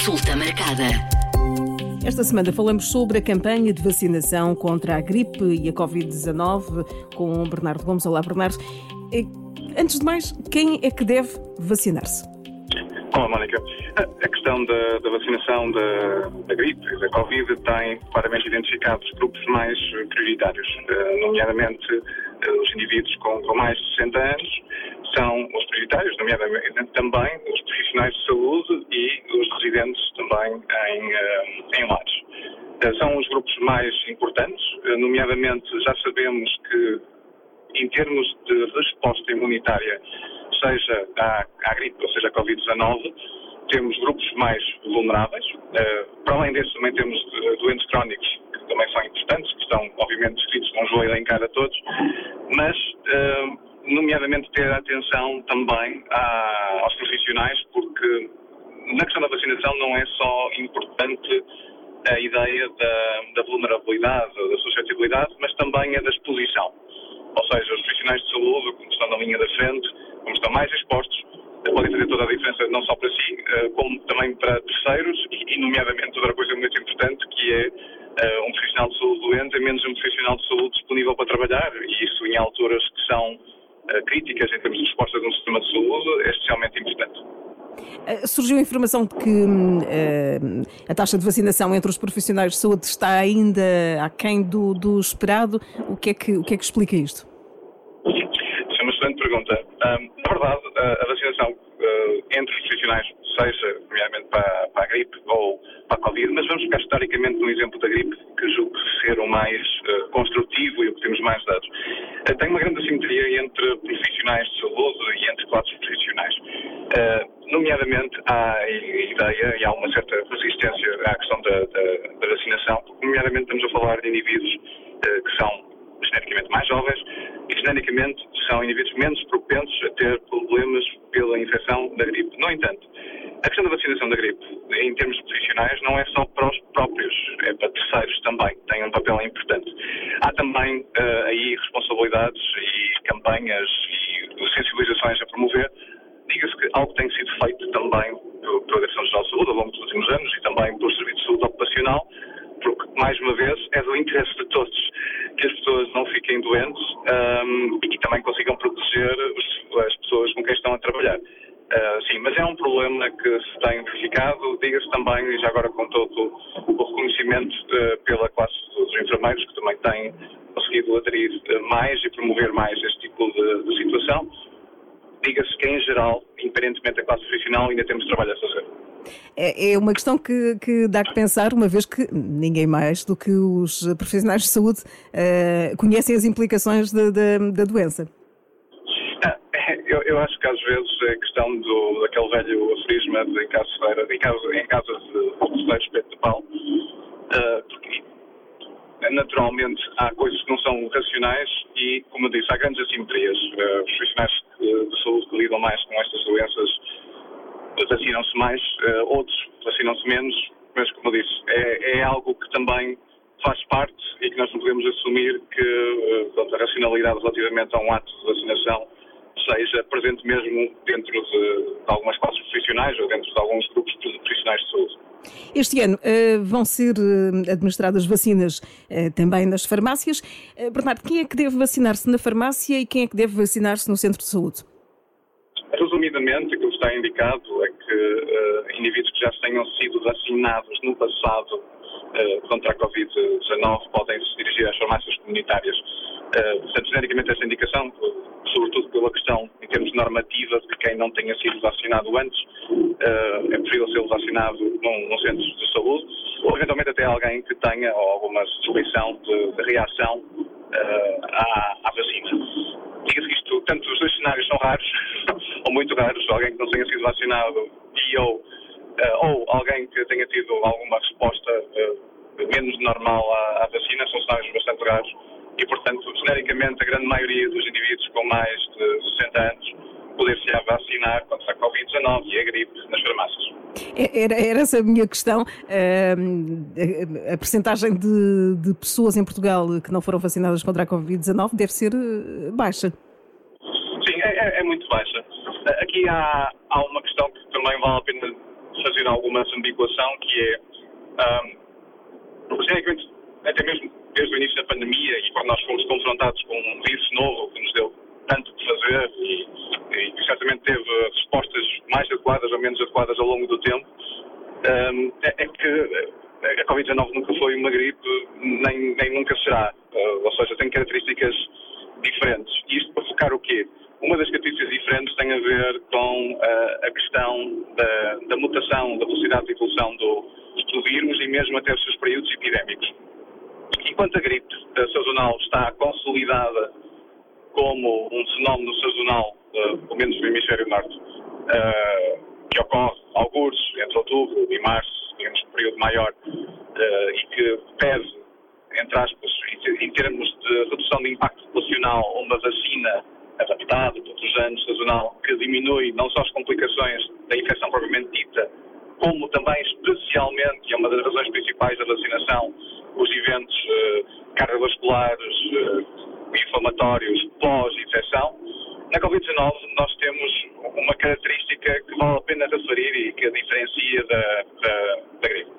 Consulta marcada. Esta semana falamos sobre a campanha de vacinação contra a gripe e a Covid-19 com o Bernardo Gomes. Olá, Bernardo. Eh, antes de mais, quem é que deve vacinar-se? Olá, Mónica. A questão da, da vacinação da, da, gripe e da Covid tem claramente identificado os grupos mais prioritários, eh, nomeadamente eh, os indivíduos com, com mais de 60 anos, são os prioritários, nomeadamente também os profissionais de saúde e os também em, eh, em lares. São os grupos mais importantes, nomeadamente já sabemos que em termos de resposta imunitária, seja à, à gripe, ou seja, à Covid-19, temos grupos mais vulneráveis. Para além disso, também temos doentes crónicos que também são importantes, que estão, obviamente, descritos com joelho em cara a todos, mas, nomeadamente, ter atenção também aos profissionais, porque na questão da vacinação não é só importante a ideia da, da vulnerabilidade, da suscetibilidade, mas também a da exposição. Ou seja, os profissionais de saúde, como estão na linha da frente, como estão mais expostos, podem fazer toda a diferença, não só para si, eh, como também para terceiros, e, nomeadamente, outra coisa muito importante, que é eh, um profissional de saúde doente é menos um profissional de saúde disponível para trabalhar, e isso em alturas que são eh, críticas em termos de resposta de um sistema de saúde é especialmente importante. Surgiu a informação de que uh, a taxa de vacinação entre os profissionais de saúde está ainda aquém do, do esperado. O que, é que, o que é que explica isto? Isso é uma excelente pergunta. Um, na verdade, a, a vacinação uh, entre os profissionais, seja nomeadamente para, para, a gripe ou para a Covid, mas vamos ficar historicamente no exemplo da gripe, que julgo ser o mais uh, construtivo e o que temos mais dados. Uh, tem uma grande assimetria entre profissionais de saúde e entre classes profissionais. nomeadamente, há a ideia e há uma certa resistência à questão da, da, da vacinação, porque, nomeadamente, estamos a falar de indivíduos que são genericamente mais jovens e genericamente são indivíduos menos propensos a ter problemas pela infecção da gripe. No entanto, a questão da vacinação da gripe, em termos profissionais, não é só para os próprios, é para terceiros também, tem um papel importante. Há também uh, aí responsabilidades e campanhas e sensibilizações a promover. Diga-se que algo tem sido feito também pela Direção-Geral de Saúde ao longo dos últimos anos e também pelo Serviço de Saúde Ocupacional, porque, mais uma vez, é do interesse de todos que as pessoas não fiquem doentes um, e que também consigam proteger os, as pessoas com quem estão a trabalhar. Uh, sim, mas é um problema que se tem verificado, diga-se também, e já agora com todo o reconhecimento uh, pela classe dos enfermeiros, que também têm conseguido aderir uh, mais e promover mais este tipo de, de situação. Diga-se que, em geral, independentemente da classe profissional, ainda temos trabalho a fazer. É, é uma questão que, que, dá que pensar, uma vez que ninguém mais do que os profissionais de saúde uh, conhecem as implicações de, de, da doença. Eu, eu, acho que às vezes é questão do, daquele velho aforisma de em casa, em casa, em casa de celeiro espeto de pau, uh, porque naturalmente há coisas que não são racionais e, como eu disse, há grandes assimetrias. Uh, os profissionais de saúde que lidam mais com estas doenças vacinam-se mais, uh, outros vacinam-se menos, mas como eu disse, é, é, algo que também faz parte e que nós não podemos assumir que a racionalidade relativamente a um ato de vacinação seja presente mesmo dentro de, de, algumas classes profissionais ou dentro de alguns grupos profissionais de saúde. Este ano uh, vão ser uh, administradas vacinas uh, também nas farmácias. Bernardo, quem é que deve vacinar-se na farmácia e quem é que deve vacinar-se no centro de saúde? Resumidamente, aquilo que está indicado é que indivíduos que já tenham sido vacinados no passado contra a Covid-19 podem se dirigir às farmácias comunitárias. Portanto, genericamente, esta indicação, pela questão, em termos normativa, de quem não tenha sido vacinado antes, uh, é possível ser vacinado num, num, centro de saúde, ou eventualmente até alguém que tenha alguma suspeição de, de reação à, à vacina. Diga-se que isto, tanto os dois cenários são raros, ou muito raros, alguém que não tenha sido vacinado e ou, uh, ou alguém que tenha tido alguma resposta uh, menos normal à, à, vacina, são cenários bastante raros e, portanto, genericamente, a grande maioria dos indivíduos com mais de 60 anos poder-se vacinar contra a Covid-19 e a gripe nas farmácias. Era, era essa a minha questão. Uh, a, percentagem de, de, pessoas em Portugal que não foram vacinadas contra a Covid-19 deve ser eh, baixa. Sim, é, é, é muito baixa. Aqui há, há, uma questão que também vale a pena fazer alguma ambiguação, que é, um, até mesmo desde o início da pandemia e quando nós fomos confrontados com um vírus novo que nos deu tanto que fazer e, e certamente teve respostas mais adequadas ou menos adequadas ao longo do tempo, um, é, é, que a Covid-19 nunca foi uma gripe, nem, nem nunca será. Uh, ou seja, tem características diferentes. E isto para focar o quê? Uma das características diferentes tem a ver com uh, a questão da, da, mutação, da velocidade de evolução do, do vírus e mesmo até os seus períodos epidémicos. Enquanto a gripe sazonal está consolidada como um fenómeno sazonal, uh, pelo menos no hemisfério norte, uh, que ocorre alguns entre outubro e março, digamos, um período maior, uh, e que pese, entre aspas, em termos de redução de impacto populacional, uma vacina adaptada todos os anos, sazonal, que diminui não só as complicações da infecção propriamente dita, como também especialmente, e é uma das razões principais da vacinação, os eventos uh, cardiovasculares, uh, inflamatórios, pós-infecção. Na Covid-19 nós temos uma característica que vale a pena referir e que a diferencia da, da, da gripe.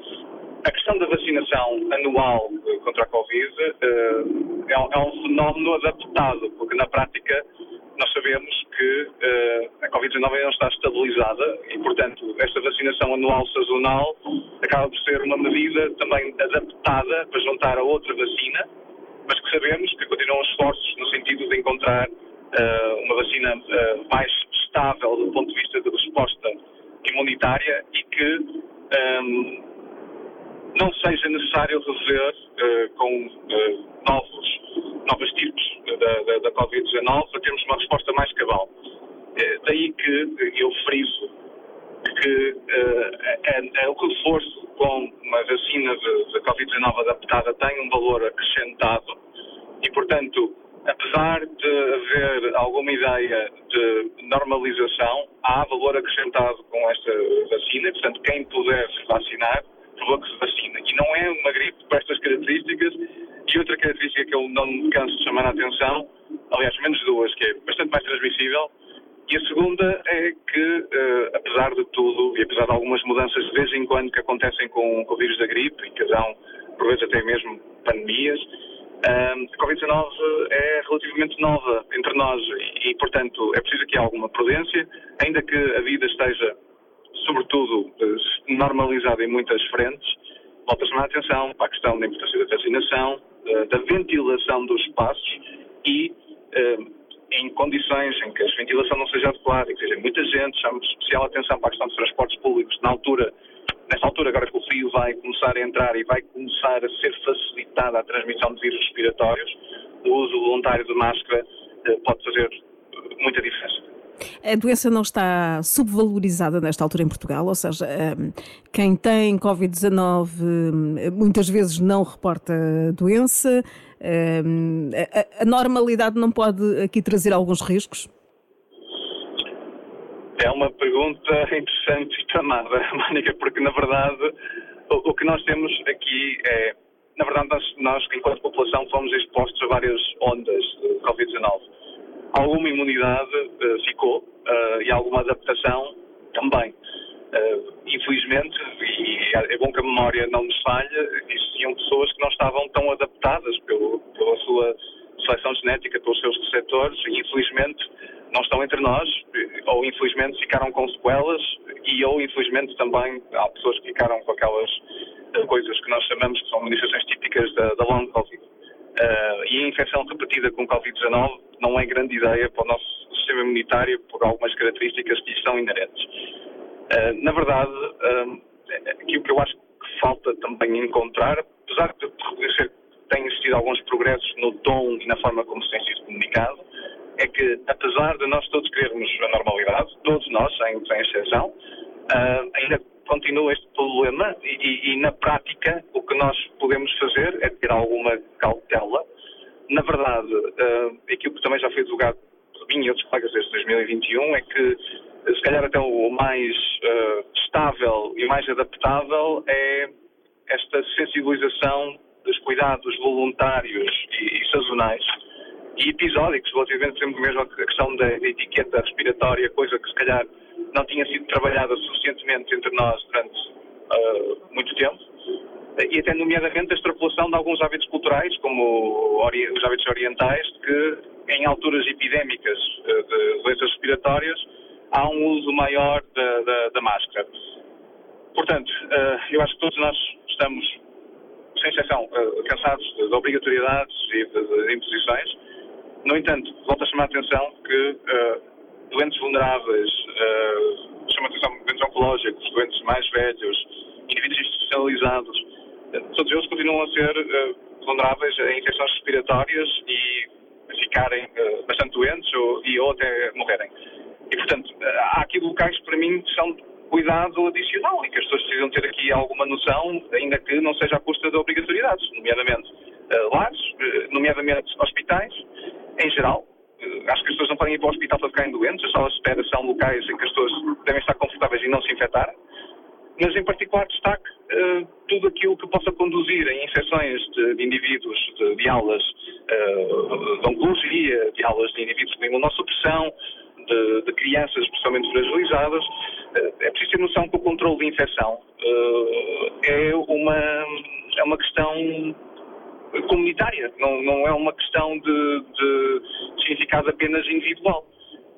A questão da vacinação anual contra a Covid uh, é, é, um fenómeno adaptado, porque na prática nós sabemos que uh, a Covid-19 ainda não está estabilizada e, portanto, esta vacinação anual sazonal acaba por ser uma medida também adaptada para juntar a outra vacina, mas que sabemos que continuam esforços no sentido de encontrar uh, uma vacina uh, mais estável do ponto de vista de resposta imunitária e que um, não seja necessário rever com novos, novas tipos da, da, da Covid-19 para termos uma resposta mais cabal. Uh, daí que eu friso que é, é o reforço com uma vacina da Covid-19 adaptada tem um valor acrescentado e, portanto, apesar de haver alguma ideia de normalização, há valor acrescentado com esta vacina. Portanto, quem puder se vacinar, por que se vacina. E não é uma gripe com estas características. E outra característica que eu não me canso de chamar a atenção, aliás, menos duas, que é bastante mais transmissível. E a segunda é que, uh, apesar de tudo, e apesar de algumas mudanças de vez em quando que acontecem com, o vírus da gripe, e que dão, por vezes, até mesmo pandemias, uh, a Covid-19 é relativamente nova entre nós e, e, portanto, é preciso aqui alguma prudência, ainda que a vida esteja sobretudo, eh, normalizada em muitas frentes, volta a chamar a atenção para a questão da importância da vacinação, da ventilação dos espaços e eh, em condições em que a ventilação não seja adequada, que seja muita gente, chamo especial atenção para a questão dos transportes públicos, na altura, nesta altura agora que o frio vai começar a entrar e vai começar a ser facilitada a transmissão de vírus respiratórios, o uso voluntário de máscara eh, pode fazer muita diferença. A doença não está subvalorizada nesta altura em Portugal, ou seja, hum, quem tem Covid-19 hum, muitas vezes não reporta doença. Hum, a normalidade não pode aqui trazer alguns riscos? É uma pergunta interessante e tramada, Mónica, porque na verdade o, que nós temos aqui é, na verdade nós, nós enquanto população fomos expostos a várias ondas de Covid-19 alguma imunidade uh, ficou uh, e alguma adaptação também. Uh, infelizmente, e é bom que a memória não nos falhe, existiam pessoas que não estavam tão adaptadas pelo, pela sua seleção genética, pelos seus receptores, e infelizmente não estão entre nós, ou infelizmente ficaram com sequelas, e ou infelizmente também há pessoas que ficaram com aquelas coisas que nós chamamos que são manifestações típicas da, da long Covid. Uh, e a infecção repetida com Covid-19 não é grande ideia para o nosso sistema imunitário por algumas características que lhe são inerentes. Uh, na verdade, uh, aquilo que eu acho que falta também encontrar, apesar de reconhecer que têm existido alguns progressos no tom e na forma como se tem sido comunicado, é que, apesar de nós todos querermos a normalidade, todos nós, sem, sem exceção, uh, ainda continua este problema e, e, e, na prática o que nós podemos fazer é ter alguma cautela. Na verdade, uh, aquilo que também já foi divulgado por mim e outros colegas desde 2021 é que se calhar até o mais uh, estável e mais adaptável é esta sensibilização dos cuidados voluntários e, e sazonais e episódicos, relativamente, por exemplo, mesmo a questão da etiqueta respiratória, coisa que se calhar não tinha sido trabalhada suficientemente entre nós durante uh, muito tempo e até nomeadamente a extrapolação de alguns hábitos culturais, como os hábitos orientais, que em alturas epidémicas uh, de doenças respiratórias há um uso maior da, da, da máscara. Portanto, uh, eu acho que todos nós estamos, sem exceção, cansados de, de obrigatoriedades e de, imposições. No entanto, volto a chamar a atenção que doentes vulneráveis, chama atenção doentes oncológicos, doentes mais velhos, indivíduos institucionalizados, todos eles continuam a ser uh, vulneráveis a infecções respiratórias e ficarem uh, bastante doentes ou, e, ou até morrerem. E, portanto, há aqui locais que para mim são de cuidado adicional e que as pessoas precisam ter aqui alguma noção, ainda que não seja à custa de obrigatoriedades, nomeadamente lares, nomeadamente hospitais, em geral, acho que as pessoas não podem ir para o hospital para ficarem doentes, as salas de espera são locais em que as pessoas devem estar confortáveis e não se infectar. Mas, em particular, destaque uh, tudo aquilo que possa conduzir a infecções de, de indivíduos, de, de aulas uh, de oncologia, de aulas de indivíduos com imunossupressão, de, de crianças especialmente fragilizadas. Uh, é preciso ter noção que o controle de infecção é, uma, é uma questão comunitária, não, não é uma questão de, de significado apenas individual.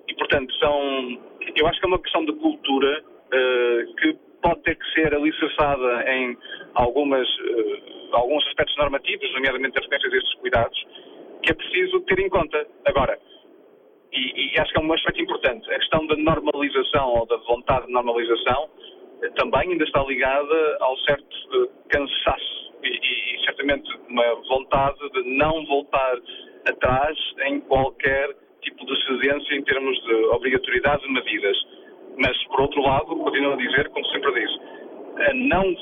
E, portanto, são, eu acho que é uma questão de cultura uh, que pode ter que ser alicerçada em algumas, uh, alguns aspectos normativos, nomeadamente a referência destes cuidados, que é preciso ter em conta. Agora, e, e, acho que é um aspecto importante, a questão da normalização ou da vontade de normalização uh, também ainda está ligada ao certo cansaço e, e certamente uma vontade de não voltar atrás em qualquer tipo de cedência em termos de obrigatoriedade de medidas. Por outro lado, continuo a dizer, como sempre disse, a não,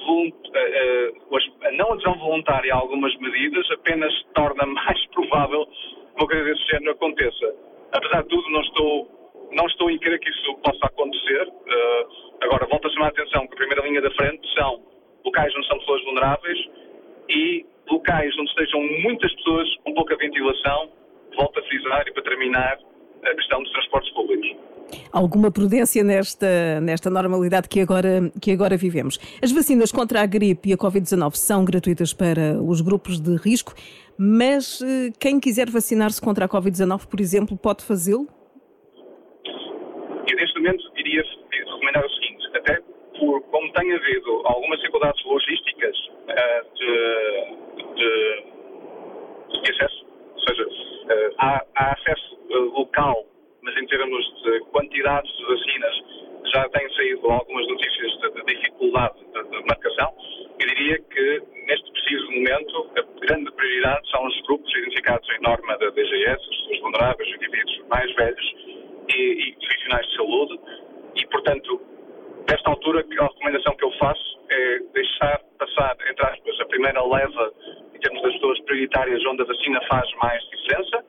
a não adesão voluntária a algumas medidas apenas torna mais provável que uma coisa desse género aconteça. Apesar de tudo, não estou, não estou em crer que isso possa acontecer. Uh, agora, volto a chamar a atenção que a primeira linha da frente são locais onde são pessoas vulneráveis, e locais onde estejam muitas pessoas com pouca ventilação, volto a frisar e para terminar a questão dos transportes públicos. Alguma prudência nesta, nesta normalidade que agora, que agora vivemos. As vacinas contra a gripe e a Covid-19 são gratuitas para os grupos de risco, mas eh, quem quiser vacinar-se contra a Covid-19, por exemplo, pode fazê-lo? Eu, neste momento, iria recomendar o seguinte: até por como tem havido algumas dificuldades logísticas uh, de, de, de, acesso, ou seja, uh, há, há, acesso local, mas em termos de quantidades de vacinas, já têm saído algumas notícias de, de dificuldade de, de, marcação. Eu diria que, neste preciso momento, a grande prioridade são os grupos identificados em norma da DGS, pessoas vulneráveis, os indivíduos mais velhos e, e profissionais de saúde, e, portanto, Nesta altura, a recomendação que eu faço é deixar passar, entre aspas, a primeira leva, em termos das pessoas prioritárias, onde a vacina faz mais diferença,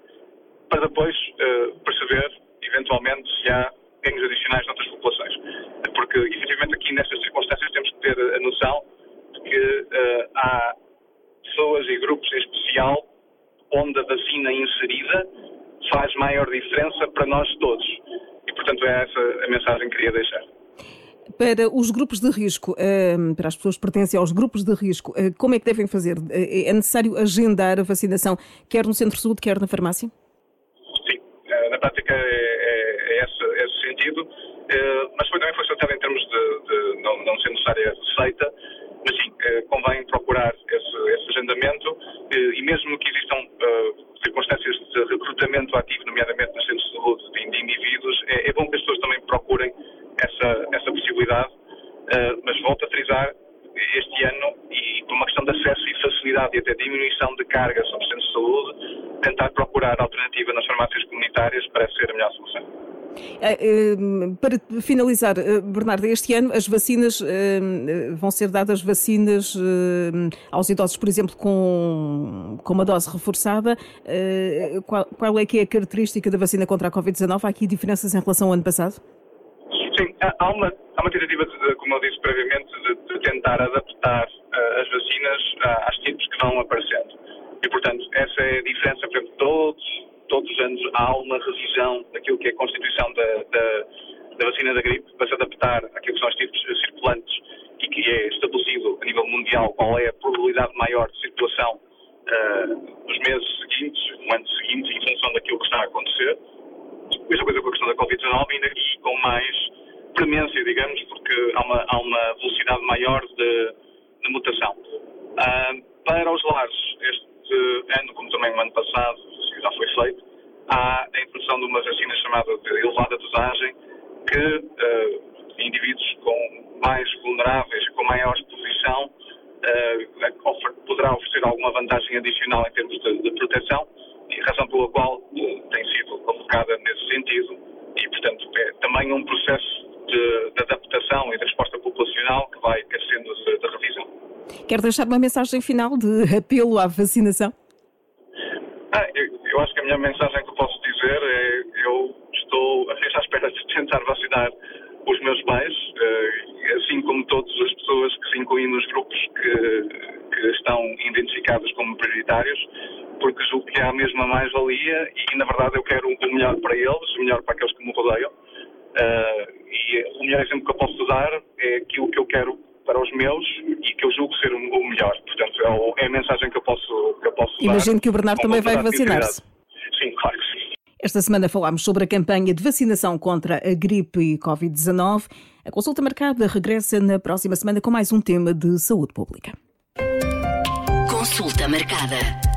para depois uh, perceber, eventualmente, se há ganhos adicionais noutras populações. Porque, efetivamente, aqui nestas circunstâncias temos que ter a noção de que uh, há pessoas e grupos em especial onde a vacina inserida faz maior diferença para nós todos. E, portanto, é essa a mensagem que queria deixar. Para os grupos de risco, ehm, para as pessoas que pertencem aos grupos de risco, eh, como é que devem fazer? Eh, é necessário agendar a vacinação, quer no centro de saúde, quer na farmácia? Sim, eh, na prática é, é, é esse, é esse, sentido, mas foi também facilitado em termos de, de não, não, ser necessária receita, mas sim, convém procurar esse, esse agendamento e mesmo que existam circunstâncias de recrutamento ativo, nomeadamente nos centros de saúde de, de indivíduos, é, é bom que as pessoas também procurem essa, essa possibilidade, uh, mas volto a frisar, este ano, e por uma questão de acesso e facilidade e até diminuição de cargas sobre centros de saúde, tentar procurar alternativa nas farmácias comunitárias parece ser a melhor solução. Eh, eh, para finalizar, Bernardo, este ano as vacinas vão ser dadas vacinas aos idosos, por exemplo, com, com uma dose reforçada. Qual, qual é que é a característica da vacina contra a Covid-19? Há aqui diferenças em relação ao ano passado? Sim, há uma, há uma tentativa, de, como eu disse previamente, de, de tentar adaptar uh, as vacinas uh, às tipos que vão aparecendo. E, portanto, essa é a diferença, por exemplo, todos, todos os anos há uma revisão daquilo que é a constituição da, da, da vacina da gripe, vai se adaptar àquilo que são os tipos circulantes e que é estabelecido a nível mundial qual é a probabilidade maior de circulação uh, nos meses seguintes, no ano seguinte, em função daquilo que está a acontecer. Mesma coisa com a questão da Covid-19, ainda aqui com mais premência, digamos, porque há uma, há uma velocidade maior de, de mutação. Uh, para os lares, este ano, como também no ano passado, já foi feito, há a introdução de uma vacina chamada de elevada dosagem, que uh, indivíduos com mais vulneráveis, com maior exposição, uh, poderá oferecer alguma vantagem adicional em termos de, de proteção, e razão pela qual uh, tem sido convocada nesse sentido, e portanto é também um processo de, de adaptação e de resposta populacional que vai crescendo de, de revisão. Quer deixar uma mensagem final de apelo à vacinação? Ah, eu, eu, acho que a minha mensagem que eu posso dizer é eu estou à espera de tentar vacinar os meus pais, eh, assim como todas as pessoas que se incluem nos grupos que, que estão identificados como prioritários, porque julgo que há a mais-valia e, na verdade, eu quero o melhor para eles, o melhor para aqueles que me rodeiam. Uh, e o melhor exemplo que eu posso dar é aquilo que eu quero para os meus e que eu julgo ser o melhor. Portanto, é, é a mensagem que eu posso, que eu posso dar. Imagino que o Bernardo também vai vacinar-se. Sim, claro que sim. Esta semana falámos sobre a campanha de vacinação contra a gripe e Covid-19. A consulta marcada regressa na próxima semana com mais um tema de saúde pública. Consulta marcada.